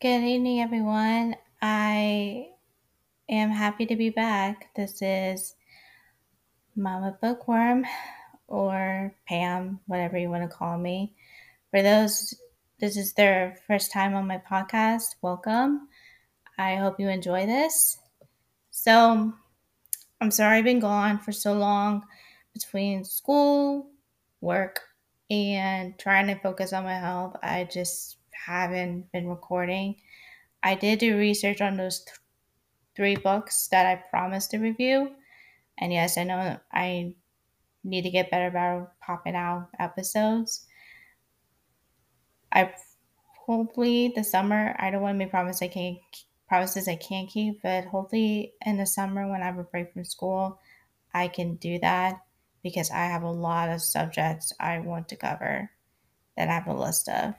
Good evening, everyone. I am happy to be back. This is Mama Bookworm or Pam, whatever you want to call me. For those, this is their first time on my podcast. Welcome. I hope you enjoy this. So, I'm sorry I've been gone for so long between school, work, and trying to focus on my health. I just haven't been recording. I did do research on those th- three books that I promised to review. And yes, I know I need to get better about popping out episodes. I hopefully the summer, I don't want to make promise I can't promises I can't keep, but hopefully in the summer when I have a break from school, I can do that because I have a lot of subjects I want to cover that I have a list of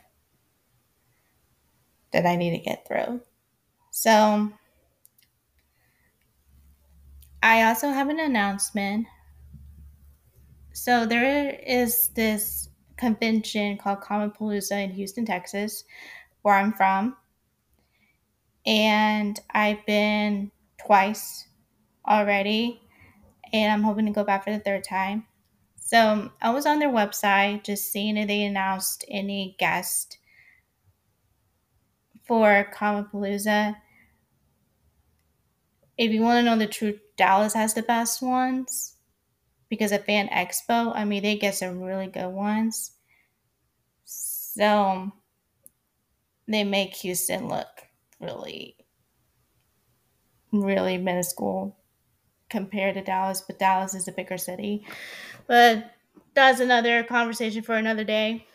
that I need to get through. So, I also have an announcement. So, there is this convention called Comicpalooza in Houston, Texas, where I'm from. And I've been twice already, and I'm hoping to go back for the third time. So I was on their website just seeing if they announced any guest for Comicpalooza. If you want to know the truth, Dallas has the best ones because at Fan Expo, I mean, they get some really good ones. So they make Houston look really, really minuscule compared to Dallas, but Dallas is a bigger city. But that's another conversation for another day.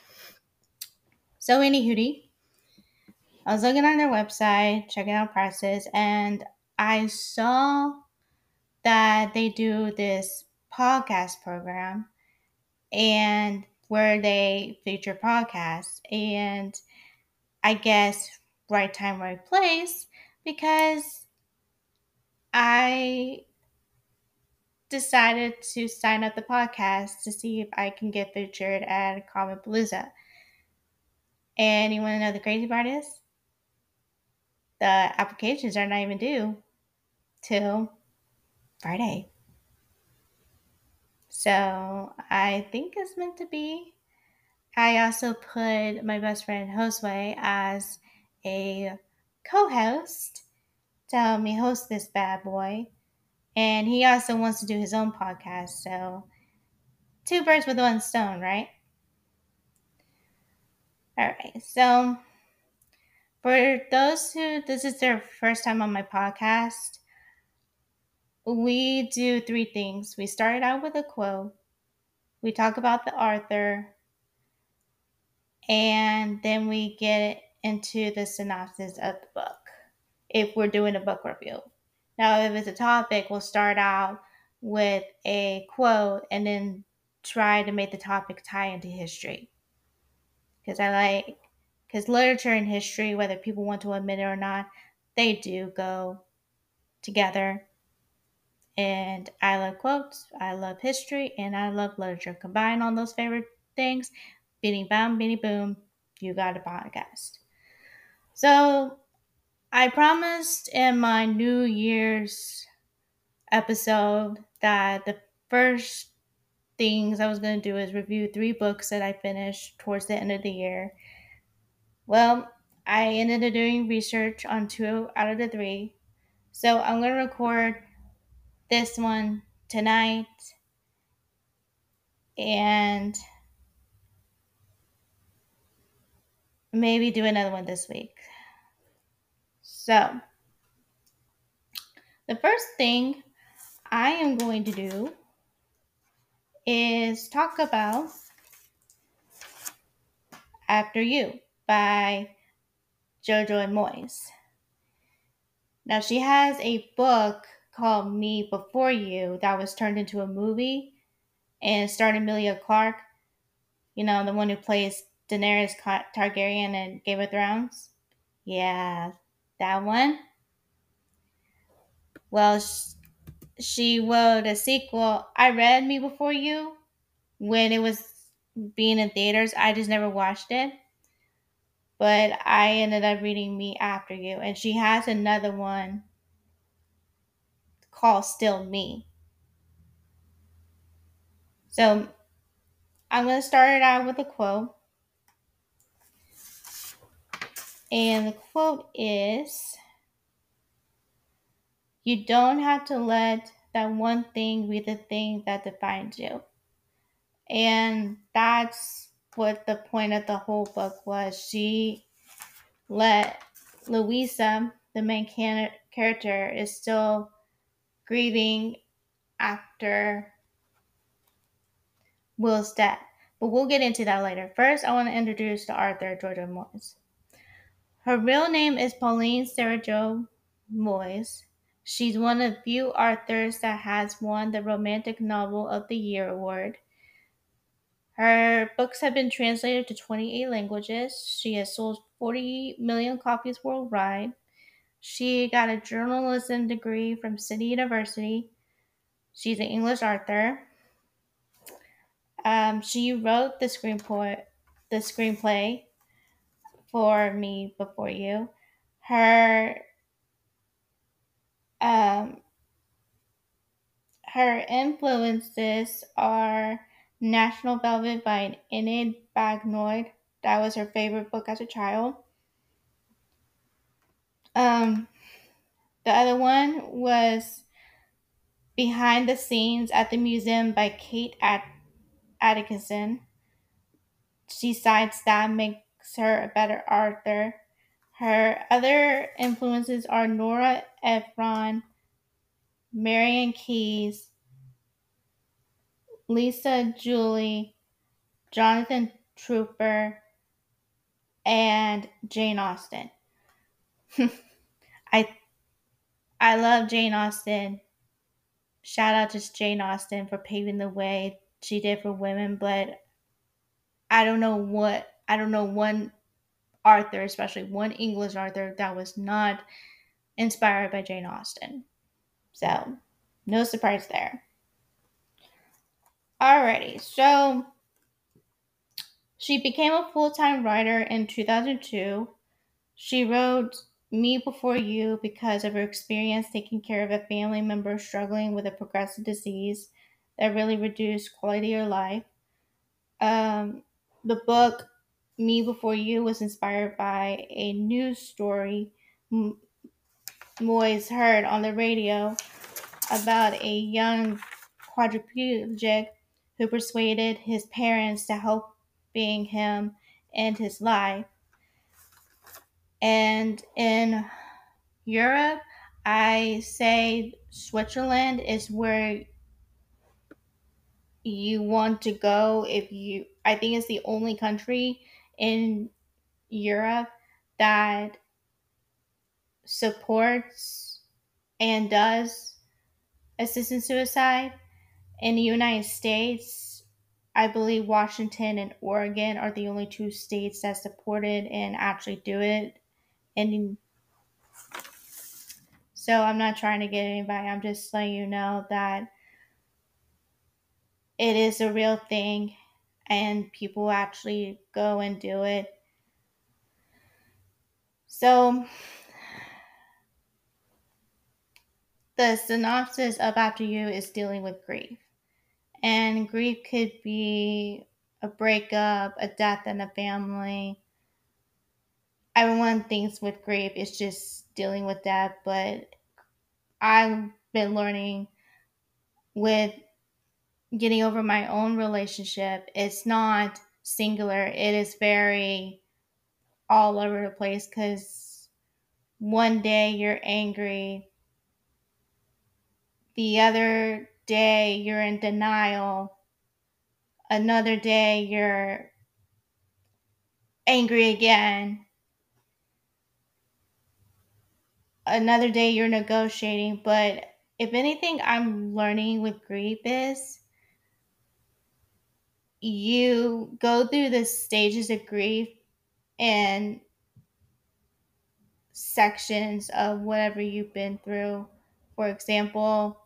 So, any hootie, I was looking on their website, checking out prices, and I saw that they do this podcast program and where they feature podcasts. And I guess right time, right place because I decided to sign up the podcast to see if I can get featured at Comicpalooza. And you want to know the crazy part is? The applications are not even due till Friday. So I think it's meant to be. I also put my best friend Josue as a co host to help me host this bad boy. And he also wants to do his own podcast. So two birds with one stone, right? All right. So for those who this is their first time on my podcast, we do three things. We start out with a quote, we talk about the author, and then we get into the synopsis of the book if we're doing a book review. Now, if it's a topic, we'll start out with a quote and then try to make the topic tie into history. Because I like, because literature and history, whether people want to admit it or not, they do go together. And I love quotes, I love history, and I love literature. Combine all those favorite things, beanie bam, beanie boom, you got a podcast. So I promised in my New Year's episode that the first things I was going to do is review three books that I finished towards the end of the year. Well, I ended up doing research on two out of the three. So I'm going to record this one tonight and maybe do another one this week. So, the first thing I am going to do is talk about After You by Jojo Moyes. Now, she has a book called Me Before You that was turned into a movie and starred Emilia Clarke, you know, the one who plays Daenerys Targaryen in Game of Thrones. Yeah, that one. Well, she wrote a sequel. I read Me Before You when it was being in theaters. I just never watched it. But I ended up reading Me After You, and she has another one called Still Me. So I'm going to start it out with a quote. And the quote is You don't have to let that one thing be the thing that defines you. And that's what the point of the whole book was. She let Louisa, the main can- character, is still grieving after Will's death. But we'll get into that later. First, I want to introduce the author, Georgia Moyes. Her real name is Pauline Sara Jo Moyes. She's one of few authors that has won the Romantic Novel of the Year award. Her books have been translated to 28 languages. She has sold 40 million copies worldwide. She got a journalism degree from City University. She's an English author. Um, she wrote the screenplay, the screenplay for Me Before You. Her um, her influences are National Velvet by Enid Bagnold. That was her favorite book as a child. Um, the other one was Behind the Scenes at the Museum by Kate At- Atkinson. She cites that makes her a better author. Her other influences are Nora Ephron, Marian Keyes, Lisa Jewell, Jonathan Tropper, and Jane Austen. I I love Jane Austen. Shout out to Jane Austen for paving the way she did for women, but I don't know what I don't know one Arthur, especially one English Arthur that was not inspired by Jane Austen. So, no surprise there. Alrighty, so she became a full time writer in 2002. She wrote Me Before You because of her experience taking care of a family member struggling with a progressive disease that really reduced quality of life. Um, the book Me Before You was inspired by a news story Moyes heard on the radio about a young quadriplegic who persuaded his parents to helping him end his life. And in Europe, I say Switzerland is where you want to go if you I think it's the only country in Europe that supports and does assisted suicide. In the United States, I believe Washington and Oregon are the only two states that supported and actually do it. And so I'm not trying to get anybody, I'm just letting you know that it is a real thing and people actually go and do it. So the synopsis of After You is dealing with grief. And grief could be a breakup, a death in a family. Everyone thinks with grief it's just dealing with that, but I've been learning with getting over my own relationship. It's not singular, it is very all over the place because one day you're angry, the other day you're in denial. Another day you're angry again. Another day you're negotiating. But if anything, I'm learning with grief is you go through the stages of grief and sections of whatever you've been through. For example,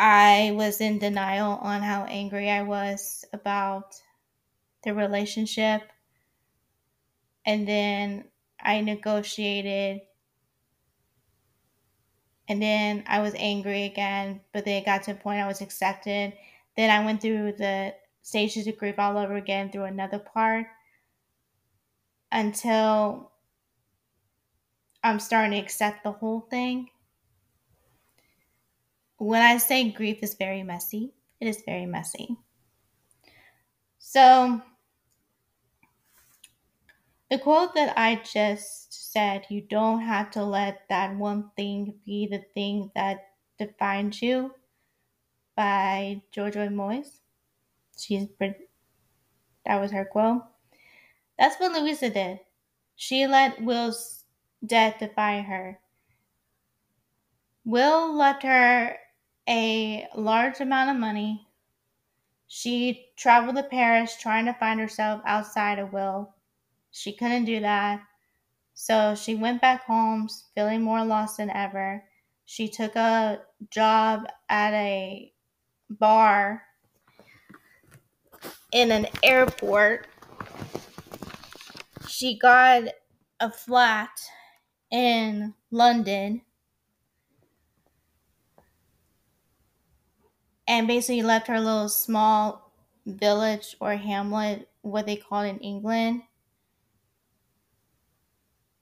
I was in denial on how angry I was about the relationship. and then I negotiated and then I was angry again, but then it got to a point I was accepted. Then I went through the stages of grief all over again through another part until I'm starting to accept the whole thing. When I say grief is very messy, it is very messy. So, the quote that I just said, you don't have to let that one thing be the thing that defines you, by Jojo Moyes. She's that was her quote. That's what Louisa did. She let Will's death define her. Will left her a large amount of money. She traveled to Paris trying to find herself outside of Will. She couldn't do that. So she went back home feeling more lost than ever. She took a job at a bar in an airport. She got a flat in London and basically left her little small village or hamlet, what they call it in England,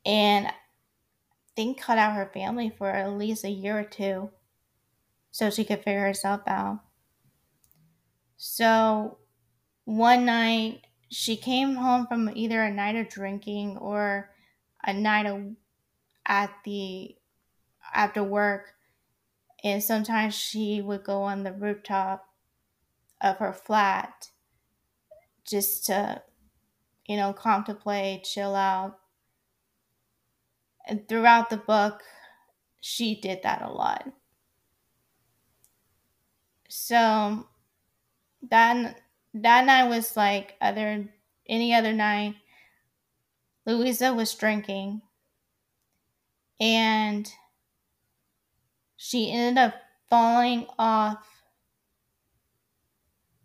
and I think cut out her family for at least a year or two so she could figure herself out. So one night she came home from either a night of drinking or a night of, at the after work and sometimes she would go on the rooftop of her flat just to you know contemplate chill out and throughout the book she did that a lot so that that night was like other any other night. Louisa was drinking and she ended up falling off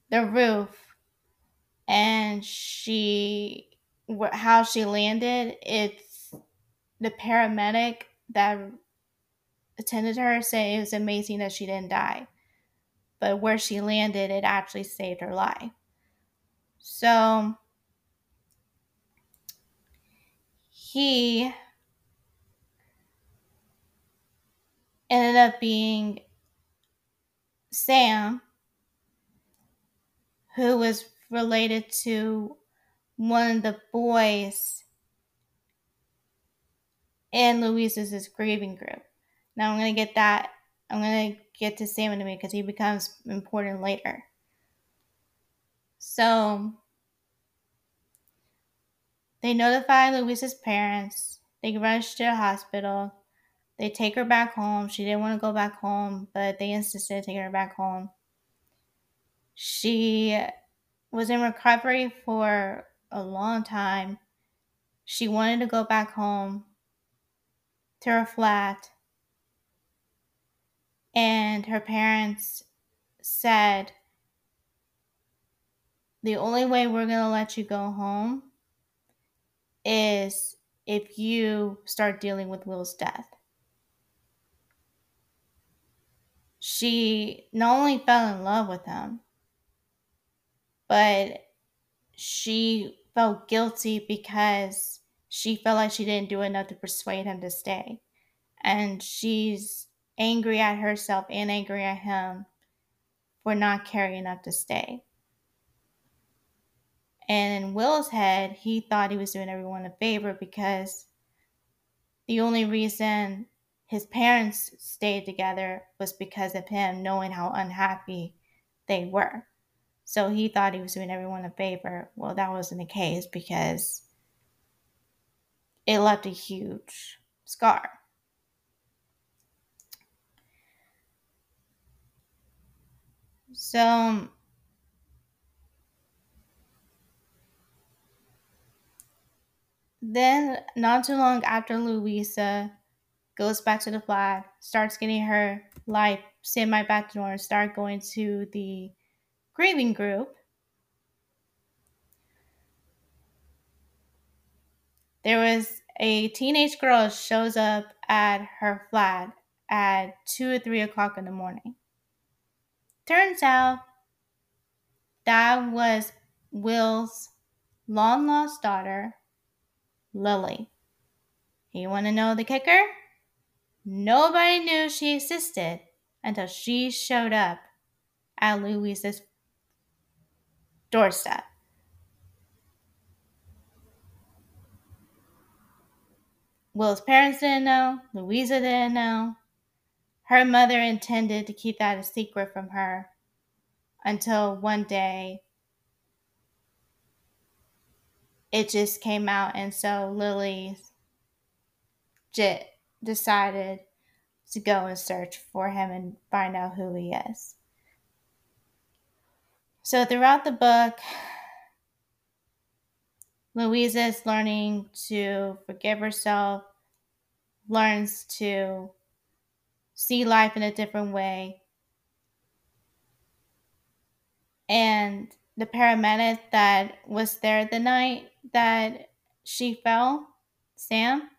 the roof and she how she landed it's the paramedic that attended her said it was amazing that she didn't die but where she landed, it actually saved her life. So he ended up being Sam, who was related to one of the boys in Louisa's grieving group. Now I'm going to get that I'm going to get to Sam in a because he becomes important later. So they notify Louisa's parents. They rush to the hospital. They take her back home. She didn't want to go back home, but they insisted taking her back home. She was in recovery for a long time. She wanted to go back home to her flat and her parents said, The only way we're going to let you go home is if you start dealing with Will's death. She not only fell in love with him, but she felt guilty because she felt like she didn't do enough to persuade him to stay. And she's angry at herself and angry at him for not caring enough to stay. And in Will's head, he thought he was doing everyone a favor because the only reason his parents stayed together was because of him knowing how unhappy they were. So he thought he was doing everyone a favor. Well, that wasn't the case because it left a huge scar. So then, not too long after Louisa goes back to the flat, starts getting her life semi back to normal, start going to the grieving group. there was a teenage girl shows up at her flat at two or three o'clock in the morning. Turns out that was Will's long lost daughter, Lily. You want to know the kicker? Nobody knew she existed until she showed up at Louisa's doorstep. Will's parents didn't know, Louisa didn't know. Her mother intended to keep that a secret from her until one day it just came out, and so Lily j- decided to go and search for him and find out who he is. So, throughout the book, Louisa is learning to forgive herself, learns to see life in a different way. And the paramedic that was there the night that she fell, Sam,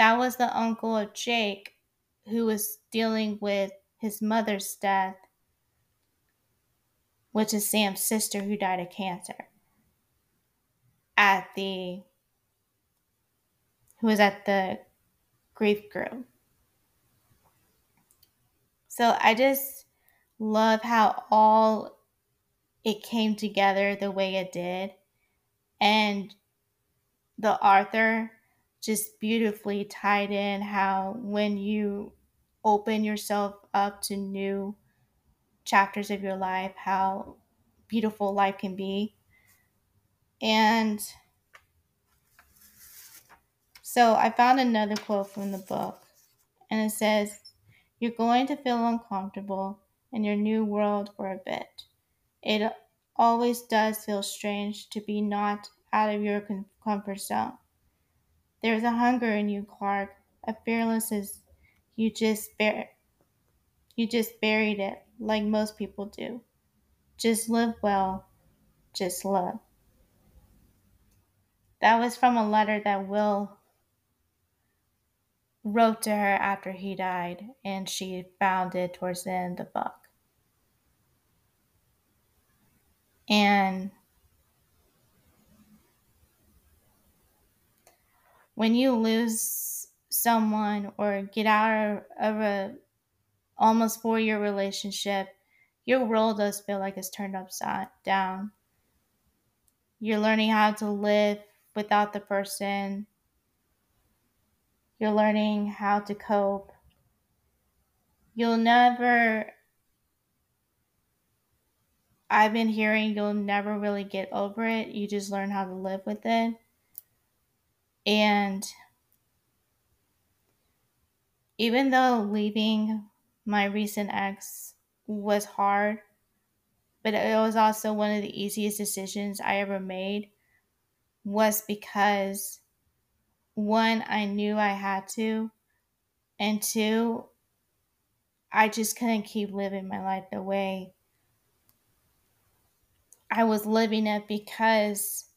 that was the uncle of Jake who was dealing with his mother's death, which is Sam's sister who died of cancer. At the who was at the grief group. So I just love how all it came together the way it did. And the author just beautifully tied in how when you open yourself up to new chapters of your life, how beautiful life can be. And so I found another quote from the book, and it says, You're going to feel uncomfortable in your new world for a bit. It always does feel strange to be not out of your comfort zone. There's a hunger in you, Clark, a fearlessness you just bear you just buried it like most people do. Just live well, just love. That was from a letter that Will wrote to her after he died, and she found it towards the end of the book. And when you lose someone or get out of a almost four year relationship, your world does feel like it's turned upside down. You're learning how to live without the person. You're learning how to cope. You'll never, I've been hearing you'll never really get over it. You just learn how to live with it. And even though leaving my recent ex was hard, but it was also one of the easiest decisions I ever made was because one, I knew I had to, and two, I just couldn't keep living my life the way I was living it because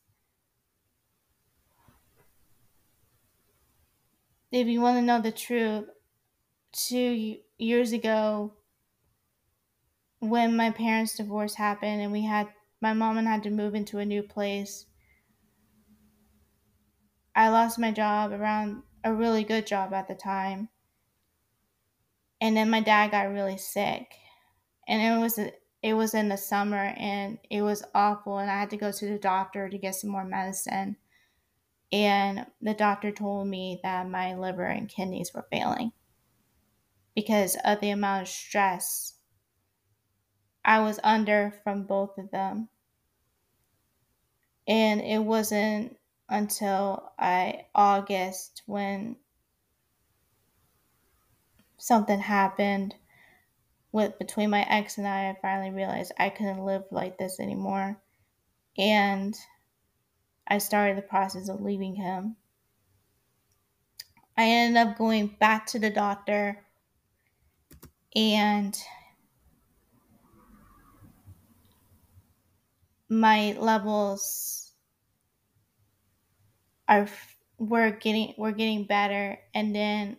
if you want to know the truth, two years ago, when my parents' divorce happened and we had my mom and I had to move into a new place, I lost my job around a really good job at the time. And then my dad got really sick. And it was it was in the summer and it was awful and I had to go to the doctor to get some more medicine. And the doctor told me that my liver and kidneys were failing because of the amount of stress I was under from both of them. And it wasn't until I August when something happened with between my ex and I, I finally realized I couldn't live like this anymore. And I started the process of leaving him. I ended up going back to the doctor and my levels are we're getting we're getting better and then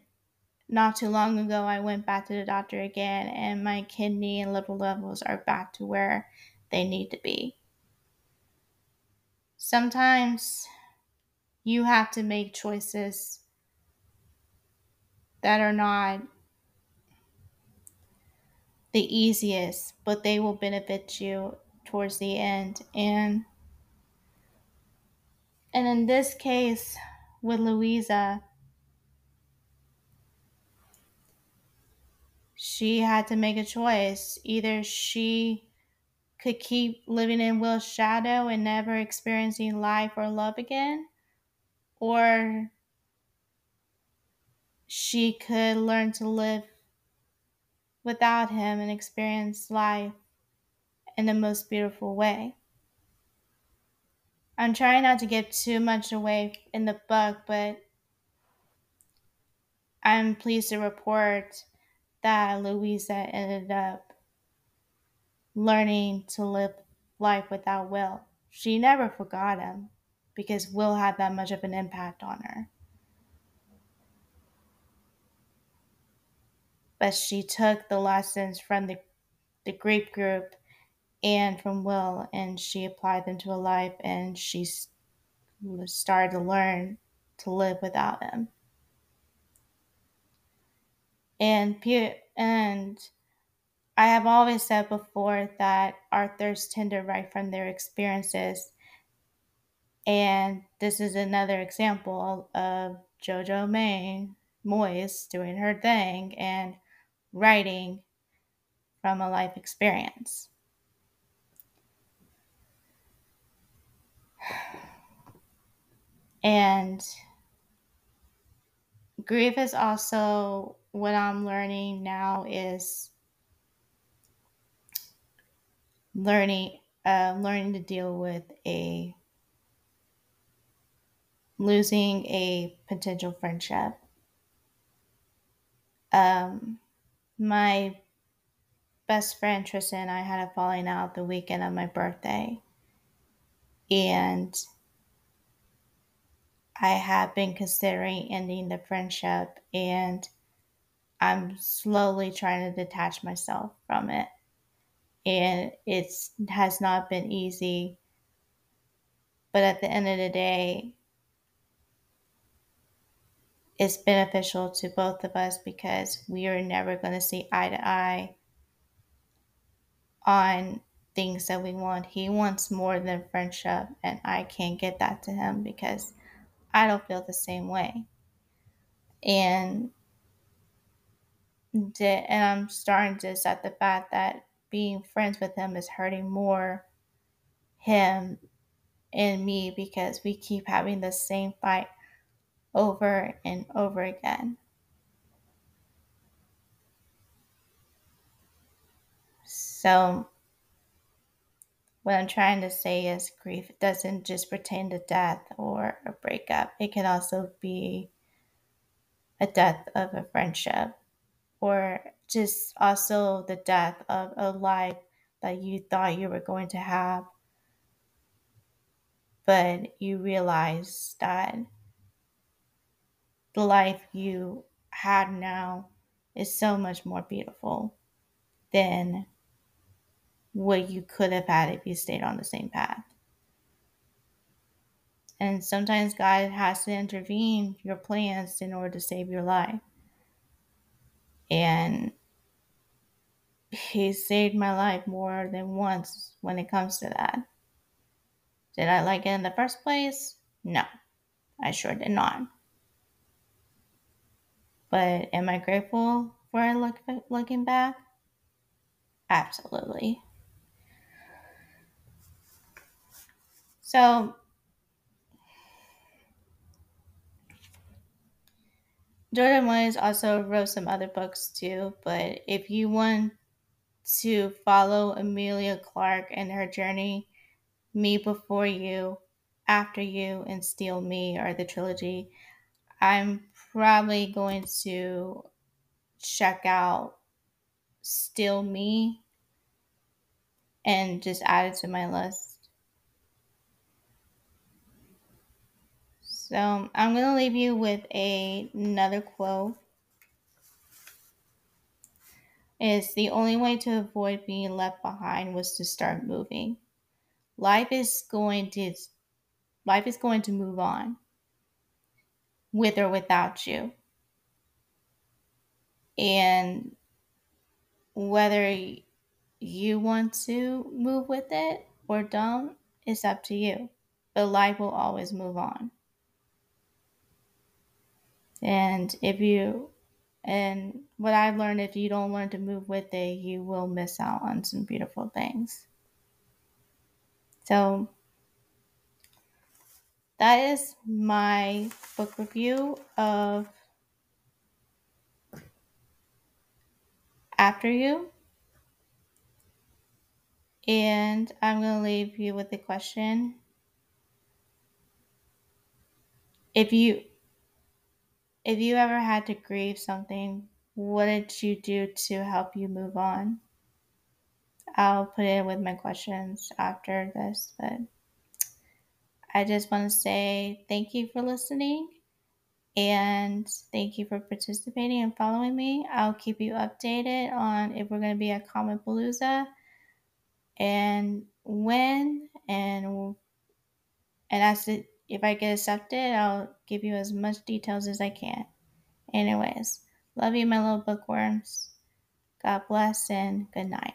not too long ago I went back to the doctor again and my kidney and liver levels are back to where they need to be. Sometimes you have to make choices that are not the easiest, but they will benefit you towards the end. And and in this case with Louisa, she had to make a choice. Either she could keep living in Will's shadow and never experiencing life or love again, or she could learn to live without him and experience life in the most beautiful way. I'm trying not to give too much away in the book, but I'm pleased to report that Louisa ended up learning to live life without Will. She never forgot him because Will had that much of an impact on her. But she took the lessons from the, the grief group and from Will and she applied them to her life and she started to learn to live without him. And and I have always said before that authors tend to write from their experiences. And this is another example of Jojo May Moyes doing her thing and writing from a life experience. And grief is also what I'm learning now is learning uh, learning to deal with a losing a potential friendship. Um, my best friend Tristan and I had a falling out the weekend of my birthday, and I have been considering ending the friendship, and I'm slowly trying to detach myself from it and it has not been easy. But at the end of the day, it's beneficial to both of us because we are never going to see eye to eye on things that we want. He wants more than friendship, and I can't get that to him because I don't feel the same way. And and I'm starting to accept the fact that being friends with him is hurting more him and me because we keep having the same fight over and over again. So, what I'm trying to say is grief doesn't just pertain to death or a breakup, it can also be a death of a friendship or just also the death of a life that you thought you were going to have. But you realize that the life you had now is so much more beautiful than what you could have had if you stayed on the same path. And sometimes God has to intervene your plans in order to save your life. And he saved my life more than once when it comes to that. Did I like it in the first place? No, I sure did not. But am I grateful for it look, looking back? Absolutely. So, Jordan Williams also wrote some other books too, but if you want to follow Amelia Clark and her journey, Me Before You, After You, and Still Me are the trilogy. I'm probably going to check out Still Me and just add it to my list. So I'm going to leave you with a, another quote. Is the only way to avoid being left behind was to start moving. Life is going to life is going to move on with or without you. And whether you want to move with it or don't, it's up to you. But life will always move on. And if you, and what I've learned, if you don't learn to move with it, you will miss out on some beautiful things. So that is my book review of After You. And I'm going to leave you with a question. If you if you ever had to grieve something, what did you do to help you move on? I'll put it with my questions after this, but I just want to say thank you for listening and thank you for participating and following me. I'll keep you updated on if we're going to be at Comicpalooza and when and and as it if I get accepted, I'll give you as much details as I can. Anyways, love you, my little bookworms. God bless and good night.